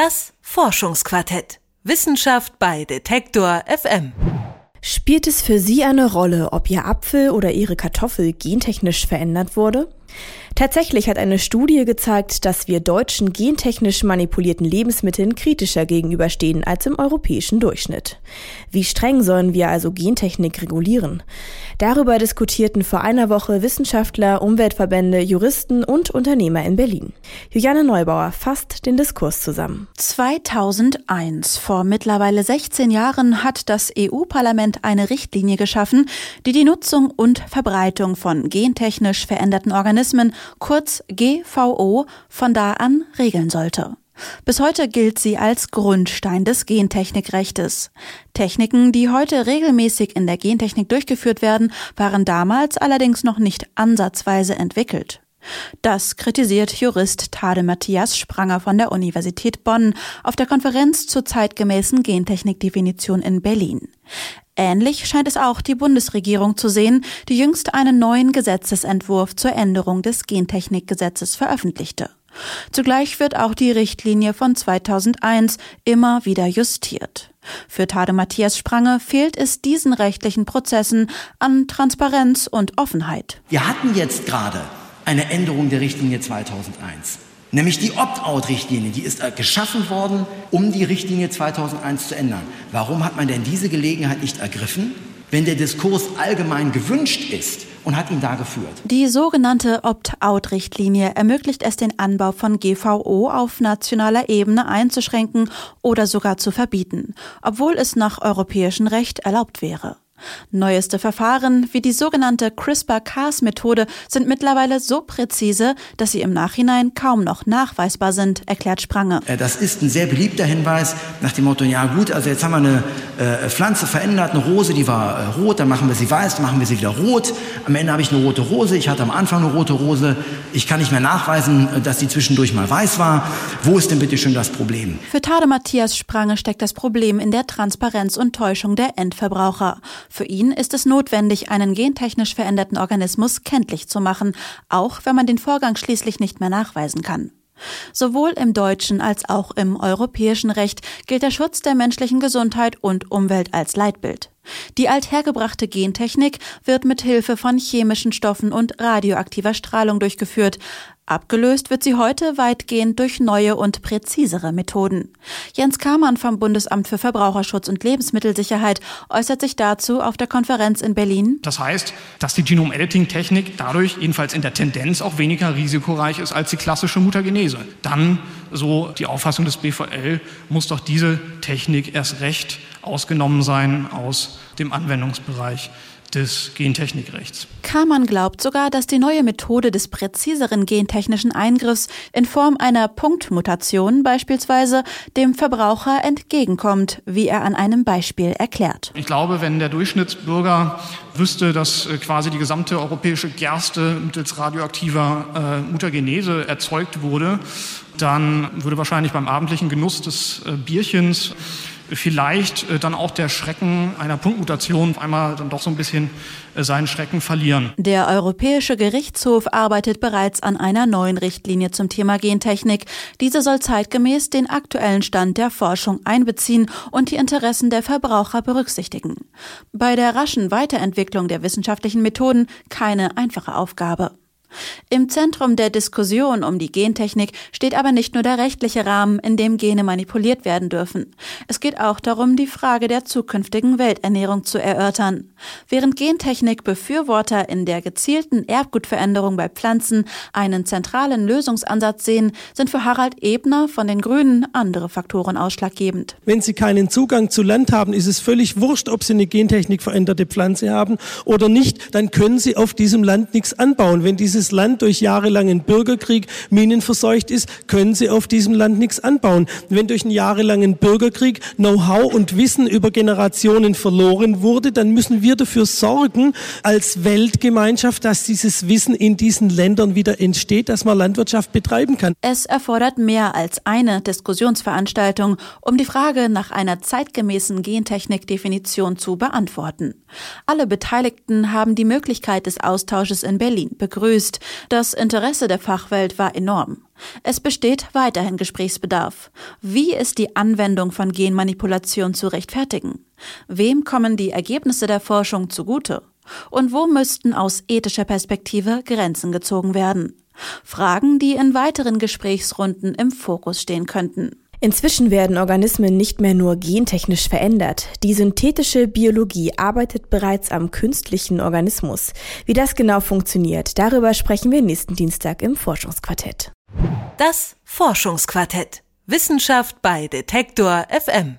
Das Forschungsquartett. Wissenschaft bei Detektor FM. Spielt es für Sie eine Rolle, ob Ihr Apfel oder Ihre Kartoffel gentechnisch verändert wurde? Tatsächlich hat eine Studie gezeigt, dass wir deutschen gentechnisch manipulierten Lebensmitteln kritischer gegenüberstehen als im europäischen Durchschnitt. Wie streng sollen wir also Gentechnik regulieren? Darüber diskutierten vor einer Woche Wissenschaftler, Umweltverbände, Juristen und Unternehmer in Berlin. Juliane Neubauer fasst den Diskurs zusammen. 2001, vor mittlerweile 16 Jahren, hat das EU-Parlament eine Richtlinie geschaffen, die die Nutzung und Verbreitung von gentechnisch veränderten Organismen kurz GVO, von da an regeln sollte. Bis heute gilt sie als Grundstein des Gentechnikrechtes. Techniken, die heute regelmäßig in der Gentechnik durchgeführt werden, waren damals allerdings noch nicht ansatzweise entwickelt. Das kritisiert Jurist Tade Matthias Spranger von der Universität Bonn auf der Konferenz zur zeitgemäßen Gentechnikdefinition in Berlin. Ähnlich scheint es auch die Bundesregierung zu sehen, die jüngst einen neuen Gesetzesentwurf zur Änderung des Gentechnikgesetzes veröffentlichte. Zugleich wird auch die Richtlinie von 2001 immer wieder justiert. Für Tade Matthias Sprange fehlt es diesen rechtlichen Prozessen an Transparenz und Offenheit. Wir hatten jetzt gerade eine Änderung der Richtlinie 2001. Nämlich die Opt-out-Richtlinie, die ist äh, geschaffen worden, um die Richtlinie 2001 zu ändern. Warum hat man denn diese Gelegenheit nicht ergriffen, wenn der Diskurs allgemein gewünscht ist und hat ihn da geführt? Die sogenannte Opt-out-Richtlinie ermöglicht es, den Anbau von GVO auf nationaler Ebene einzuschränken oder sogar zu verbieten, obwohl es nach europäischem Recht erlaubt wäre. Neueste Verfahren wie die sogenannte CRISPR-Cas-Methode sind mittlerweile so präzise, dass sie im Nachhinein kaum noch nachweisbar sind, erklärt Sprange. Äh, das ist ein sehr beliebter Hinweis nach dem Motto, ja gut, also jetzt haben wir eine äh, Pflanze verändert, eine Rose, die war äh, rot, dann machen wir sie weiß, dann machen wir sie wieder rot. Am Ende habe ich eine rote Rose, ich hatte am Anfang eine rote Rose, ich kann nicht mehr nachweisen, äh, dass sie zwischendurch mal weiß war. Wo ist denn bitte schon das Problem? Für Tade Matthias Sprange steckt das Problem in der Transparenz und Täuschung der Endverbraucher. Für ihn ist es notwendig, einen gentechnisch veränderten Organismus kenntlich zu machen, auch wenn man den Vorgang schließlich nicht mehr nachweisen kann. Sowohl im deutschen als auch im europäischen Recht gilt der Schutz der menschlichen Gesundheit und Umwelt als Leitbild. Die althergebrachte Gentechnik wird mit Hilfe von chemischen Stoffen und radioaktiver Strahlung durchgeführt. Abgelöst wird sie heute weitgehend durch neue und präzisere Methoden. Jens Kamann vom Bundesamt für Verbraucherschutz und Lebensmittelsicherheit äußert sich dazu auf der Konferenz in Berlin. Das heißt, dass die Genom-Editing-Technik dadurch jedenfalls in der Tendenz auch weniger risikoreich ist als die klassische Mutagenese. Dann, so die Auffassung des BVL, muss doch diese Technik erst recht ausgenommen sein aus dem Anwendungsbereich des Gentechnikrechts. Kamann glaubt sogar, dass die neue Methode des präziseren gentechnischen Eingriffs in Form einer Punktmutation beispielsweise dem Verbraucher entgegenkommt, wie er an einem Beispiel erklärt. Ich glaube, wenn der Durchschnittsbürger wüsste, dass äh, quasi die gesamte europäische Gerste mittels radioaktiver äh, Mutagenese erzeugt wurde, dann würde wahrscheinlich beim abendlichen Genuss des äh, Bierchens vielleicht äh, dann auch der Schrecken einer Punktmutation einmal dann doch so ein bisschen äh, seinen Schrecken verlieren. Der Europäische Gerichtshof arbeitet bereits an einer neuen Richtlinie zum Thema Gentechnik. Diese soll zeitgemäß den aktuellen Stand der Forschung einbeziehen und die Interessen der Verbraucher berücksichtigen. Bei der raschen Weiterentwicklung der wissenschaftlichen Methoden keine einfache Aufgabe. Im Zentrum der Diskussion um die Gentechnik steht aber nicht nur der rechtliche Rahmen, in dem Gene manipuliert werden dürfen. Es geht auch darum, die Frage der zukünftigen Welternährung zu erörtern. Während Gentechnik-Befürworter in der gezielten Erbgutveränderung bei Pflanzen einen zentralen Lösungsansatz sehen, sind für Harald Ebner von den Grünen andere Faktoren ausschlaggebend. Wenn Sie keinen Zugang zu Land haben, ist es völlig wurscht, ob Sie eine Gentechnik veränderte Pflanze haben oder nicht, dann können Sie auf diesem Land nichts anbauen. Wenn diese dieses Land durch jahrelangen Bürgerkrieg minenverseucht ist, können sie auf diesem Land nichts anbauen. Wenn durch einen jahrelangen Bürgerkrieg Know-how und Wissen über Generationen verloren wurde, dann müssen wir dafür sorgen, als Weltgemeinschaft, dass dieses Wissen in diesen Ländern wieder entsteht, dass man Landwirtschaft betreiben kann. Es erfordert mehr als eine Diskussionsveranstaltung, um die Frage nach einer zeitgemäßen Gentechnik-Definition zu beantworten. Alle Beteiligten haben die Möglichkeit des Austausches in Berlin begrüßt gelöst. Das Interesse der Fachwelt war enorm. Es besteht weiterhin Gesprächsbedarf. Wie ist die Anwendung von Genmanipulation zu rechtfertigen? Wem kommen die Ergebnisse der Forschung zugute? Und wo müssten aus ethischer Perspektive Grenzen gezogen werden? Fragen, die in weiteren Gesprächsrunden im Fokus stehen könnten. Inzwischen werden Organismen nicht mehr nur gentechnisch verändert. Die synthetische Biologie arbeitet bereits am künstlichen Organismus. Wie das genau funktioniert, darüber sprechen wir nächsten Dienstag im Forschungsquartett. Das Forschungsquartett. Wissenschaft bei Detektor FM.